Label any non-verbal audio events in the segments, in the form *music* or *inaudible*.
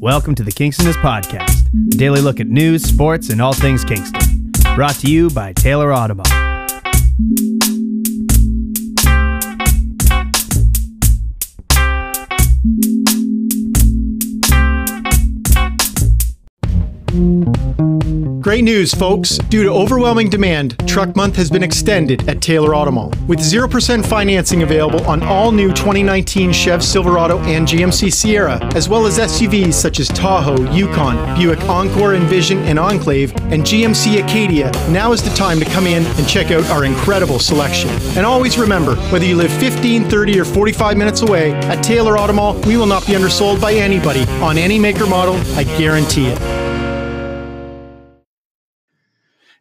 Welcome to the Kingstonist Podcast, a daily look at news, sports, and all things Kingston. Brought to you by Taylor Automall. Great news, folks. Due to overwhelming demand, Truck Month has been extended at Taylor Automall. With 0% financing available on all new 2019 Chev Silverado and GMC Sierra, as well as SUVs such as Tahoe, Yukon, Buick Encore Envision and Enclave, and GMC Acadia, now is the time to come in and check out our incredible selection. And always remember, whether you live 15, 30, or 45 minutes away, at Taylor Automall, we will not be undersold by anybody on any maker model, I guarantee it.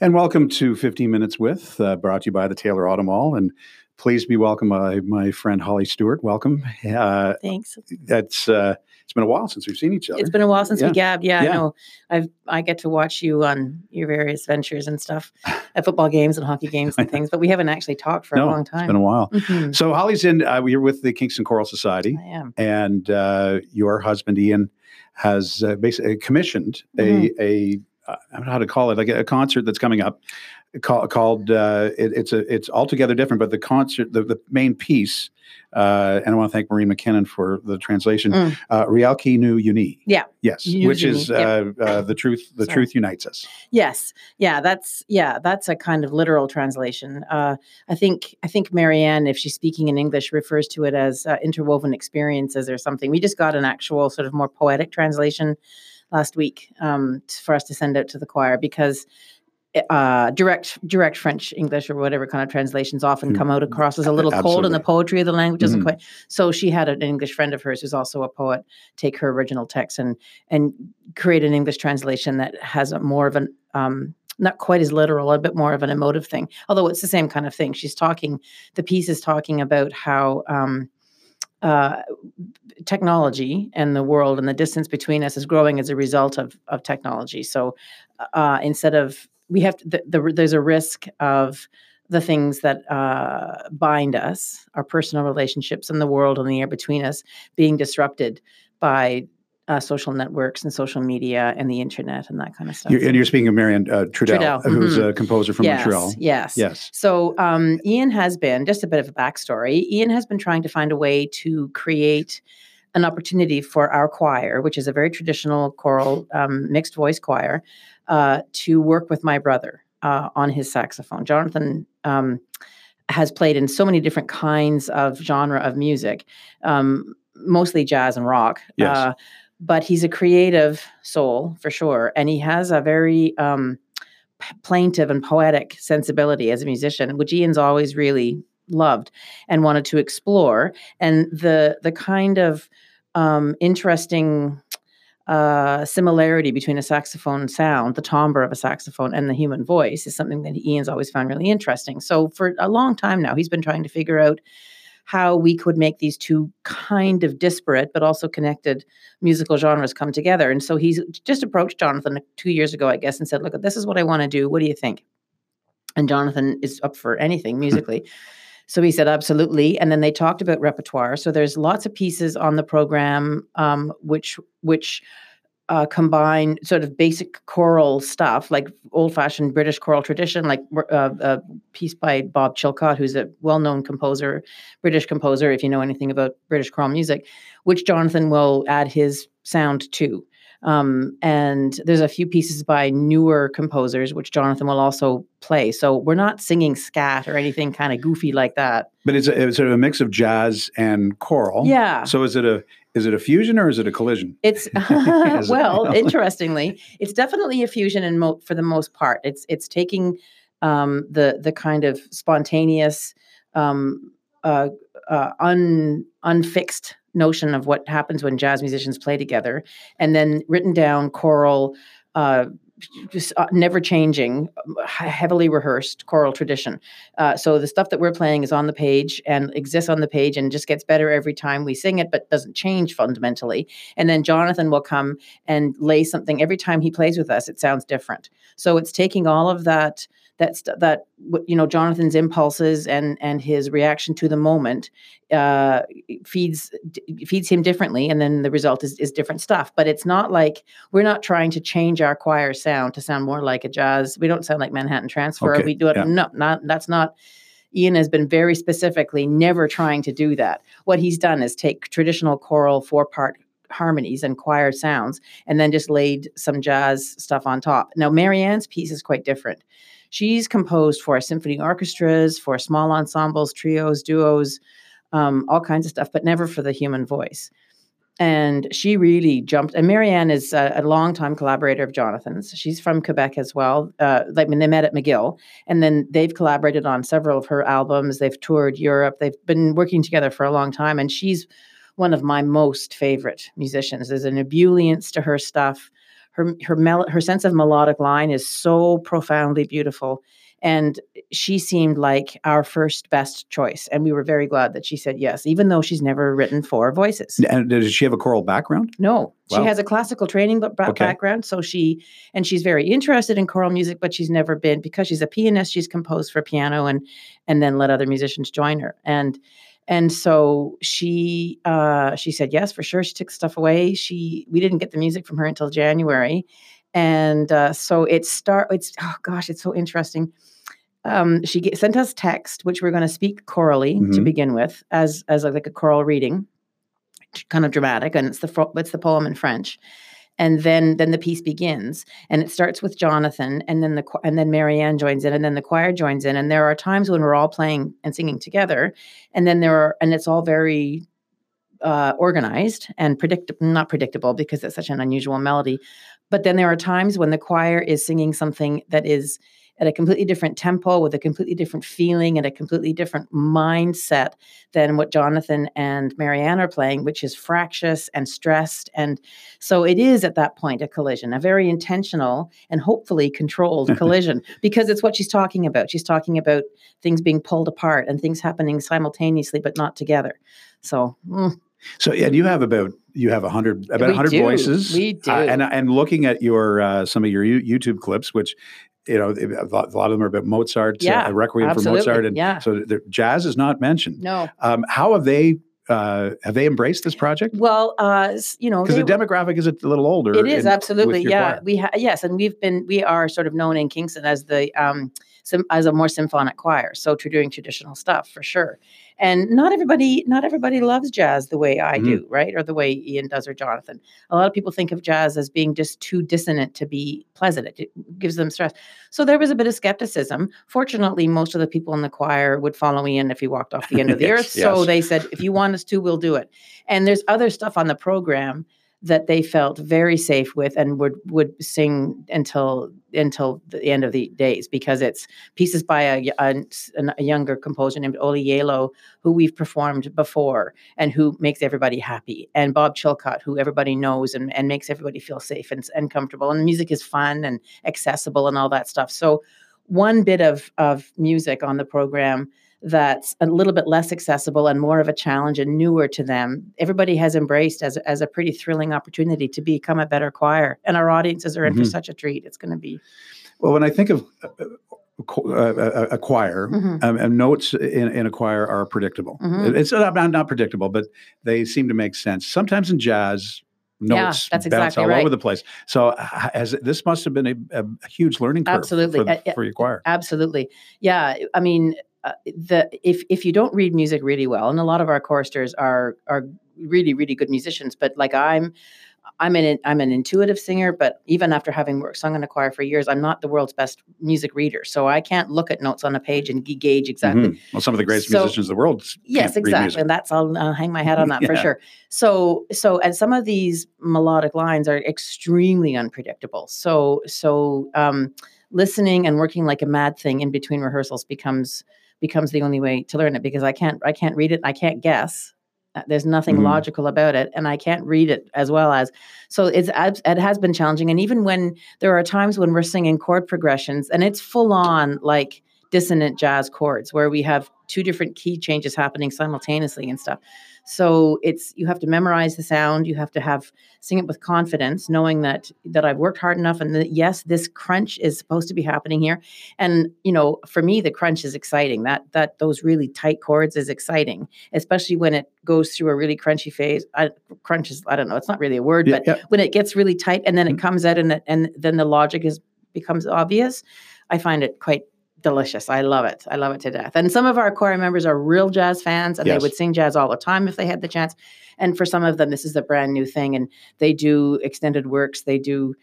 And welcome to 15 Minutes With, uh, brought to you by the Taylor Automall. And please be welcome by my friend Holly Stewart. Welcome. Uh, Thanks. That's uh, it's been a while since we've seen each other. It's been a while since Yeah. we gabbed. Yeah, Yeah. I know. I've I get to watch you on your various ventures and stuff at football games and hockey games *laughs* and things, but we haven't actually talked for no, a long time. It's been a while. Mhm. So Holly's in. Uh, we're with the Kingston Choral Society, I am. and uh, your husband Ian has uh, basically commissioned Mm-hmm. a a uh, I don't know how to call it like a concert that's coming up call, called uh, it, it's a it's altogether different but the concert the, the main piece uh, and I want to thank Marie McKinnon for the translation Mm. uh, Rialki Nu Uni Yeah. yes which is uh, uh, the truth the Sorry. truth unites us Yes. Yeah, that's yeah, that's a kind of literal translation. Uh, I think I think Marianne, if she's speaking in English, refers to it as uh, interwoven experiences or something. We just got an actual sort of more poetic translation last week um, for us to send out to the choir because uh, direct direct French English or whatever kind of translations often Mm. come out across as a little cold, and the poetry of the language isn't Mhm. quite. So she had an English friend of hers who's also a poet take her original text and and create an English translation that has a more of an um, not quite as literal, a bit more of an emotive thing. Although it's the same kind of thing. She's talking. The piece is talking about how. Um, uh, technology and the world and the distance between us is growing as a result of of technology. So uh, instead of we have to, the, the, there's a risk of the things that uh, bind us, our personal relationships and the world and the air between us, being disrupted by uh, social networks and social media and the internet and that kind of stuff. you're, and you're speaking of Marianne uh, Trudel, Trudel, who's mhm. a composer from yes, Montreal Yes. yes So um, Ian has been just a bit of a backstory. Ian has been trying to find a way to create an opportunity for our choir, which is a very traditional choral um, mixed voice choir, uh, to work with my brother uh, on his saxophone. Jonathan um, has played in so many different kinds of genre of music, um, mostly jazz and rock. Yes. But he's a creative soul for sure, and he has a very um, plaintive and poetic sensibility as a musician, which Ian's always really loved and wanted to explore. And the the kind of um, interesting uh, similarity between a saxophone sound, the timbre of a saxophone, and the human voice is something that Ian's always found really interesting. So for a long time now, he's been trying to figure out how we could make these two kind of disparate but also connected musical genres come together. And so he's just approached Jonathan two years ago, I guess, and said, Look, this is what I want to do. What do you think? And Jonathan is up for anything musically. so he said, Absolutely. And then they talked about repertoire. So there's lots of pieces on the program um, which which uh, combine sort of basic choral stuff, like old-fashioned British choral tradition, like uh, a piece by Bob Chilcott, who's a well-known composer, British composer, if you know anything about British choral music, which Jonathan will add his sound to. Um, and there's a few pieces by newer composers, which Jonathan will also play. So we're not singing scat or anything kind of goofy like that. but it's a, it's a mix of jazz and choral Yeah. so is it a is it a fusion or is it a collision It's *laughs* *laughs* it? well, *laughs* interestingly, it's definitely a fusion in mo- for the most part. It's it's taking um, the the kind of spontaneous, um, uh, uh, un unfixed notion of what happens when jazz musicians play together, and then written down choral. Just uh, never changing, um, heavily rehearsed choral tradition. Uh, so the stuff that we're playing is on the page and exists on the page and just gets better every time we sing it, but doesn't change fundamentally. And then Jonathan will come and lay something every time he plays with us. It sounds different. So it's taking all of that that's that you know jonathan's impulses and and his reaction to the moment uh feeds d- feeds him differently and then the result is, is different stuff but it's not like we're not trying to change our choir sound to sound more like a jazz we don't sound like manhattan transfer Okay, we do it yeah. no not that's not Ian has been very specifically never trying to do that. What he's done is take traditional choral four part harmonies and choir sounds and then just laid some jazz stuff on top. Now, Marianne's piece is quite different. She's composed for symphony orchestras, for small ensembles, trios, duos, um, all kinds of stuff, but never for the human voice. And she really jumped. And Marianne is a, a longtime collaborator of Jonathan's. She's from Quebec as well. Uh, like when they met at McGill, and then they've collaborated on several of her albums. They've toured Europe. They've been working together for a long time. And she's one of my most favorite musicians. There's an ebullience to her stuff. Her her mel- her sense of melodic line is so profoundly beautiful, and she seemed like our first best choice. And we were very glad that she said yes, even though she's never written for voices. And does she have a choral background? No, she has a classical training ba- Okay. background, so she and she's very interested in choral music, but she's never been because she's a pianist. She's composed for piano and and then let other musicians join her. And and so she uh, she said yes for sure. She took stuff away. She we didn't get the music from her until January, and uh, so it start. It's oh gosh, it's so interesting. Um, she get, sent us text, which we're going to speak chorally to Mhm. begin with, as as like a choral reading kind of dramatic and it's the it's the poem in french and then then the piece begins and it starts with jonathan and then the and then marianne joins in and then the choir joins in and there are times when we're all playing and singing together and then there are and it's all very uh, organized and predictable not predictable because it's such an unusual melody but then there are times when the choir is singing something that is at a completely different tempo with a completely different feeling and a completely different mindset than what Jonathan and Marianne are playing, which is fractious and stressed. And so it is at that point a collision, a very intentional and hopefully controlled *laughs* collision, because it's what she's talking about. She's talking about things being pulled apart and things happening simultaneously but not together. So mm, So and you have about you have a hundred about We hundred voices. We do. Uh, and and looking at your uh, some of your You- YouTube clips, which you know a lot, a lot of them are about Mozart, Yeah, uh, Requiem absolutely. for Mozart, and Yeah. so the jazz is not mentioned. no. Um, how have they uh, have they embraced this project? Well, uh, you know, Because the demographic is a little older. It is in- absolutely, yeah. choir. We ha- yes, and we've been we are sort of known in Kingston as the um as a more symphonic choir, so to doing traditional stuff for sure. And not everybody not everybody loves jazz the way I Mhm. do, right, or the way Ian does or Jonathan. A lot of people think of jazz as being just too dissonant to be pleasant. It, gives them stress. So there was a bit of skepticism. Fortunately, most of the people in the choir would follow Ian if he walked off the end of the *laughs* Yes, earth. So yes. they said, if you want us to, we'll do it. And there's other stuff on the program that they felt very safe with and would would sing until until the end of the days because it's pieces by a, a, a younger composer named Ola Gjeilo who we've performed before and who makes everybody happy and Bob Chilcott who everybody knows and, and makes everybody feel safe and, and comfortable and the music is fun and accessible and all that stuff. So one bit of of music on the program that's a little bit less accessible and more of a challenge and newer to them, everybody has embraced as, as a pretty thrilling opportunity to become a better choir. And our audiences are in for Mhm. such a treat. It's going to be. Well, when I think of uh, uh, cho- uh, a, a choir, Mhm. um, and notes in, in a choir are predictable. Mhm. It's not, not predictable, but they seem to make sense. Sometimes in jazz, Yeah, notes that's bounce exactly all right. over the place. So, as this must have been a, a huge learning curve Absolutely. for, Uh, for your choir. Absolutely. Yeah. I mean, uh, the if if you don't read music really well, and a lot of our choristers are are really really good musicians, but like I'm. I'm an I'm an intuitive singer, but even after having worked sung in a choir for years, I'm not the world's best music reader. So I can't look at notes on a page and gauge exactly Mhm. Well, some of the greatest So- musicians in the world. Yes, exactly. And that's I'll uh, hang my hat on that for *laughs* sure. So so and some of these melodic lines are extremely unpredictable. So so um listening and working like a mad thing in between rehearsals becomes becomes the only way to learn it because I can't I can't read it, I can't guess. Uh, There's nothing Mhm. logical about it, and I can't read it as well as. So it's it has been challenging, and even when there are times when we're singing chord progressions, and it's full on like dissonant jazz chords where we have two different key changes happening simultaneously and stuff. So it's you have to memorize the sound, you have to have sing it with confidence, knowing that that I've worked hard enough and that yes, this crunch is supposed to be happening here. And you know, for me, the crunch is exciting. That that those really tight chords is exciting, especially when it goes through a really crunchy phase. I, crunch is I don't know, it's not really a word, Yeah, but yeah. when it gets really tight and then it Mhm. comes out and and then the logic is becomes obvious, I find it quite delicious. I love it. I love it to death. And some of our choir members are real jazz fans and Yes. they would sing jazz all the time if they had the chance. And for some of them, this is a brand new thing and they do extended works. They do,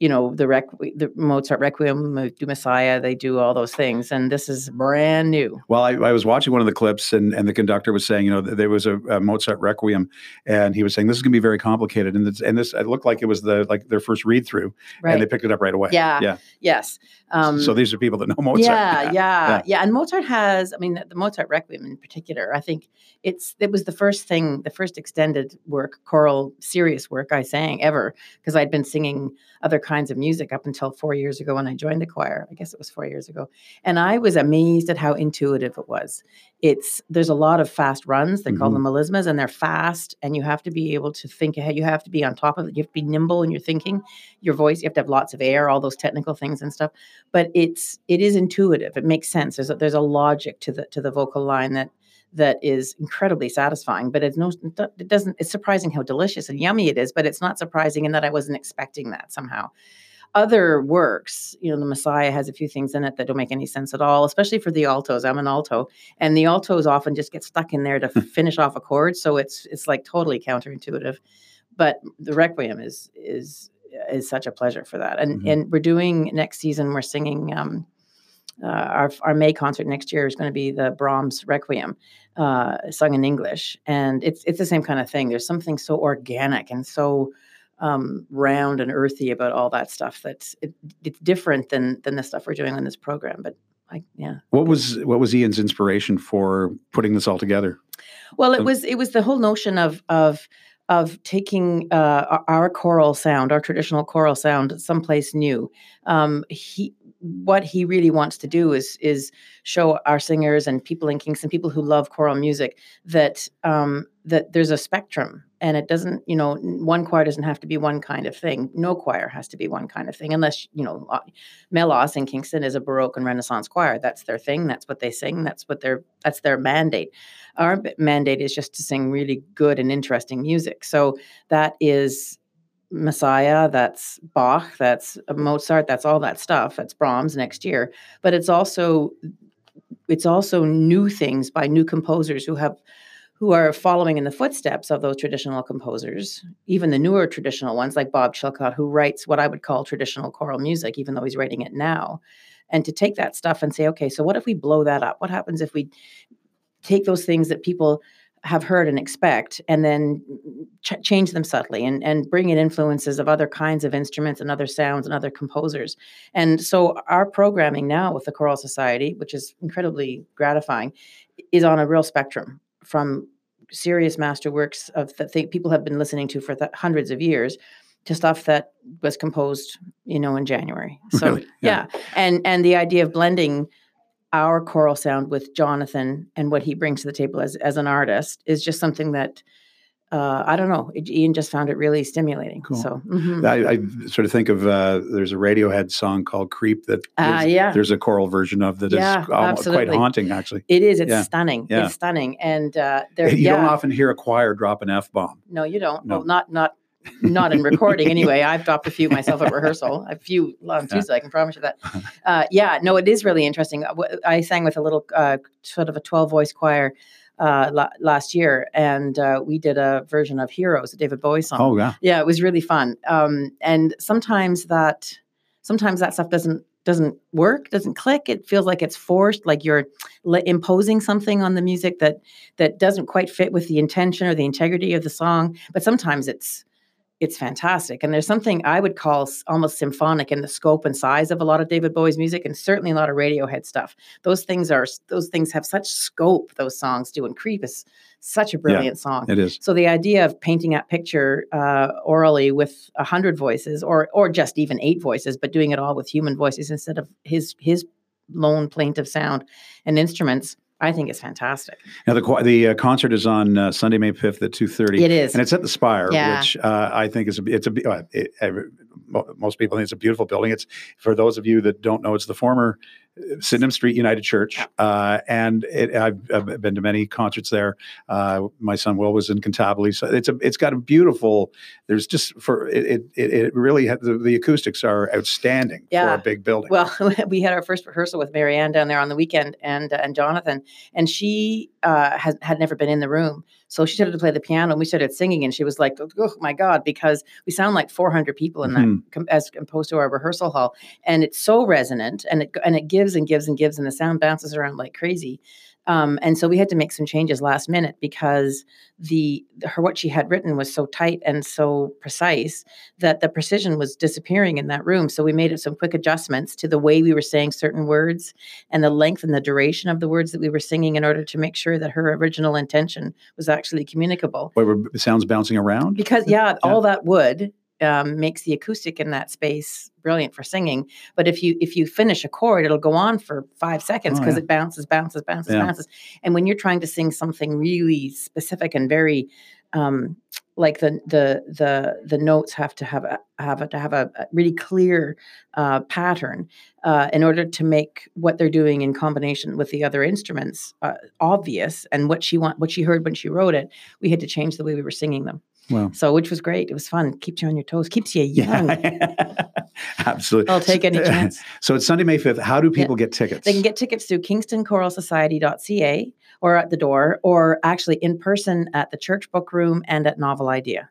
you know, the rec, the Mozart Requiem, do Messiah. They do all those things. And this is brand new. Well, I, I was watching one of the clips, and, and the conductor was saying, you know, there was a, a Mozart Requiem, and he was saying this is going to be very complicated, and this, and this it looked like it was the like their first read through, Right. and they picked it up right away. Yeah. yeah. yes. Um, so these are people that know Mozart. *laughs* Yeah, yeah, yeah. yeah, And Mozart has, I mean, the, the Mozart Requiem in particular, I think it's it was the first thing, the first extended work, choral, serious work I sang ever, because I'd been singing other kinds of music up until four years ago when I joined the choir. I guess it was four years ago, and I was amazed at how intuitive it was. It's there's a lot of fast runs. They call Mhm. them melismas, and they're fast, and you have to be able to think ahead. You have to be on top of it. You have to be nimble in your thinking. Your voice, you have to have lots of air, all those technical things and stuff but it's it is intuitive. It makes sense. There's a, there's a logic to the to the vocal line that that is incredibly satisfying. But it's no, it doesn't. It's surprising how delicious and yummy it is. But it's not surprising in that I wasn't expecting that somehow. Other works, you know, the Messiah has a few things in it that don't make any sense at all, especially for the altos. I'm an alto, and the altos often just get stuck in there to finish off a chord, so it's it's like totally counterintuitive. But the Requiem is is is such a pleasure for that. And Mhm. and we're doing next season. We're singing um, uh, our our May concert next year is going to be the Brahms Requiem, uh, sung in English, and it's it's the same kind of thing. There's something so organic and so um, round and earthy about all that stuff that's it, it's different than than the stuff we're doing on this program. But I yeah. What was what was Ian's inspiration for putting this all together? Well, it Um, was it was the whole notion of of of taking uh, our- our choral sound, our traditional choral sound, someplace new. Um, he what he really wants to do is is show our singers and people in Kingston, people who love choral music, that um, that there's a spectrum, and it doesn't, you know, one choir doesn't have to be one kind of thing. No choir has to be one kind of thing, unless you know, uh, Melos in Kingston is a Baroque and Renaissance choir. That's their thing. That's what they sing. That's what their that's their mandate. Our mandate is just to sing really good and interesting music. So that is Messiah, that's Bach, that's Mozart, that's all that stuff. That's Brahms next year. But it's also it's also new things by new composers who have who are following in the footsteps of those traditional composers, even the newer traditional ones like Bob Chilcott, who writes what I would call traditional choral music, even though he's writing it now. And to take that stuff and say, okay, so what if we blow that up? What happens if we take those things that people have heard and expect and then ch- change them subtly and, and bring in influences of other kinds of instruments and other sounds and other composers. And so our programming now with the Choral Society, which is incredibly gratifying, is on a real spectrum from serious masterworks of that th- people have been listening to for th- hundreds of years to stuff that was composed, you know, in January. So Really? Yeah. yeah. And and the idea of blending our choral sound with Jonathan and what he brings to the table as as an artist is just something that uh, I don't know. Ian just found it really stimulating. Cool. So mhm. I, I sort of think of uh, there's a Radiohead song called "Creep" that there's, yeah. there's a choral version of that is Yeah, almo- quite haunting actually. it is. It's Yeah. stunning. It's stunning. And uh, there, *laughs* You don't often hear a choir drop an f bomb. No, you don't. No. Well, not not not in recording *laughs* anyway. I've dropped a few myself at rehearsal. A few on Yeah. Tuesday. I can promise you that. *laughs* Uh, yeah, no, it is really interesting. Uh, I sang with a little uh, sort of a twelve voice choir uh, la- last year, and uh, we did a version of Heroes, a David Bowie song. Oh yeah, Yeah, it was really fun. Um, and sometimes that sometimes that stuff doesn't doesn't work, doesn't click. It feels like it's forced, like you're li- imposing something on the music that that doesn't quite fit with the intention or the integrity of the song. But sometimes it's it's fantastic. And there's something I would call almost symphonic in the scope and size of a lot of David Bowie's music, and certainly a lot of Radiohead stuff. Those things are those things have such scope. Those songs do, and Creep is such a brilliant song. it is. So the idea of painting that picture uh, orally with a hundred voices, or or just even eight voices, but doing it all with human voices instead of his his lone plaintive sound and instruments. I think it's fantastic. Now the the uh, concert is on uh, Sunday, May fifth at two thirty. It is. and it's at the Spire, Yeah. which uh, I think is a, it's a uh, it, every- most people think it's a beautiful building. It's for those of you that don't know, it's the former Sydenham Street United Church, Yeah. uh, and it, I've, I've been to many concerts there. Uh, my son Will was in Cantabile, so it's a it's got a beautiful. There's just for it it, it, really had, the, the acoustics are outstanding for Yeah. a big building. Well, *laughs* we had our first rehearsal with Marianne down there on the weekend, and uh, and Jonathan, and she uh, has had never been in the room, so she started to play the piano, and we started singing, and she was like, "Oh my god!" Because we sound like 400 people in Mhm. that, com- as opposed to our rehearsal hall, and it's so resonant, and it and it gives and gives and gives, and the sound bounces around like crazy. Um, and so we had to make some changes last minute because the her what she had written was so tight and so precise that the precision was disappearing in that room. So we made some quick adjustments to the way we were saying certain words and the length and the duration of the words that we were singing in order to make sure that her original intention was actually communicable. Where were sounds bouncing around? Because yeah, all that wood um, makes the acoustic in that space brilliant for singing. But if you if you finish a chord, it'll go on for five seconds Oh, because yeah. it bounces, bounces, bounces, Yeah. bounces. And when you're trying to sing something really specific and very um, like the the the the notes have to have a have a, to have a, a really clear uh, pattern uh, in order to make what they're doing in combination with the other instruments uh, obvious and what she want what she heard when she wrote it. We had to change the way we were singing them. Wow. So, which was great. It was fun. Keeps you on your toes. Keeps you *laughs* young. Yeah, *laughs* absolutely. I'll take any *laughs* chance. So it's Sunday, May 5th. How do people get tickets? They can get tickets through kingstonchoralsociety.ca or at the door, or actually in person at the Church Book Room and at Novel Idea.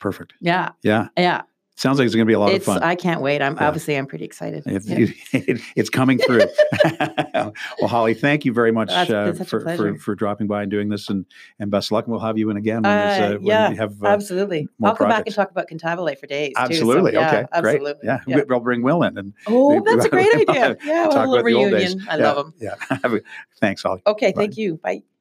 Perfect. Yeah, Yeah. yeah. Sounds like it's going to be a lot It's. of fun. I can't wait. I'm Yeah. obviously I'm pretty excited. It's, Yeah. *laughs* it- it's coming through. *laughs* *laughs* well, Holly, thank you very much uh, for, for, for dropping by and doing this, and, and best of luck. And we'll have you in again when, Uh, uh, when yeah, we have. Uh, absolutely. I'll come back and talk about Cantabile for days. too, so absolutely. yeah, okay. Absolutely. Great. Yeah. we- We'll bring Will in and Oh, that's a great idea. Yeah, we'll talk a little about the old days. reunion. I Yeah, love them. Yeah. Thanks, Holly. Okay, Bye. thank you. Bye.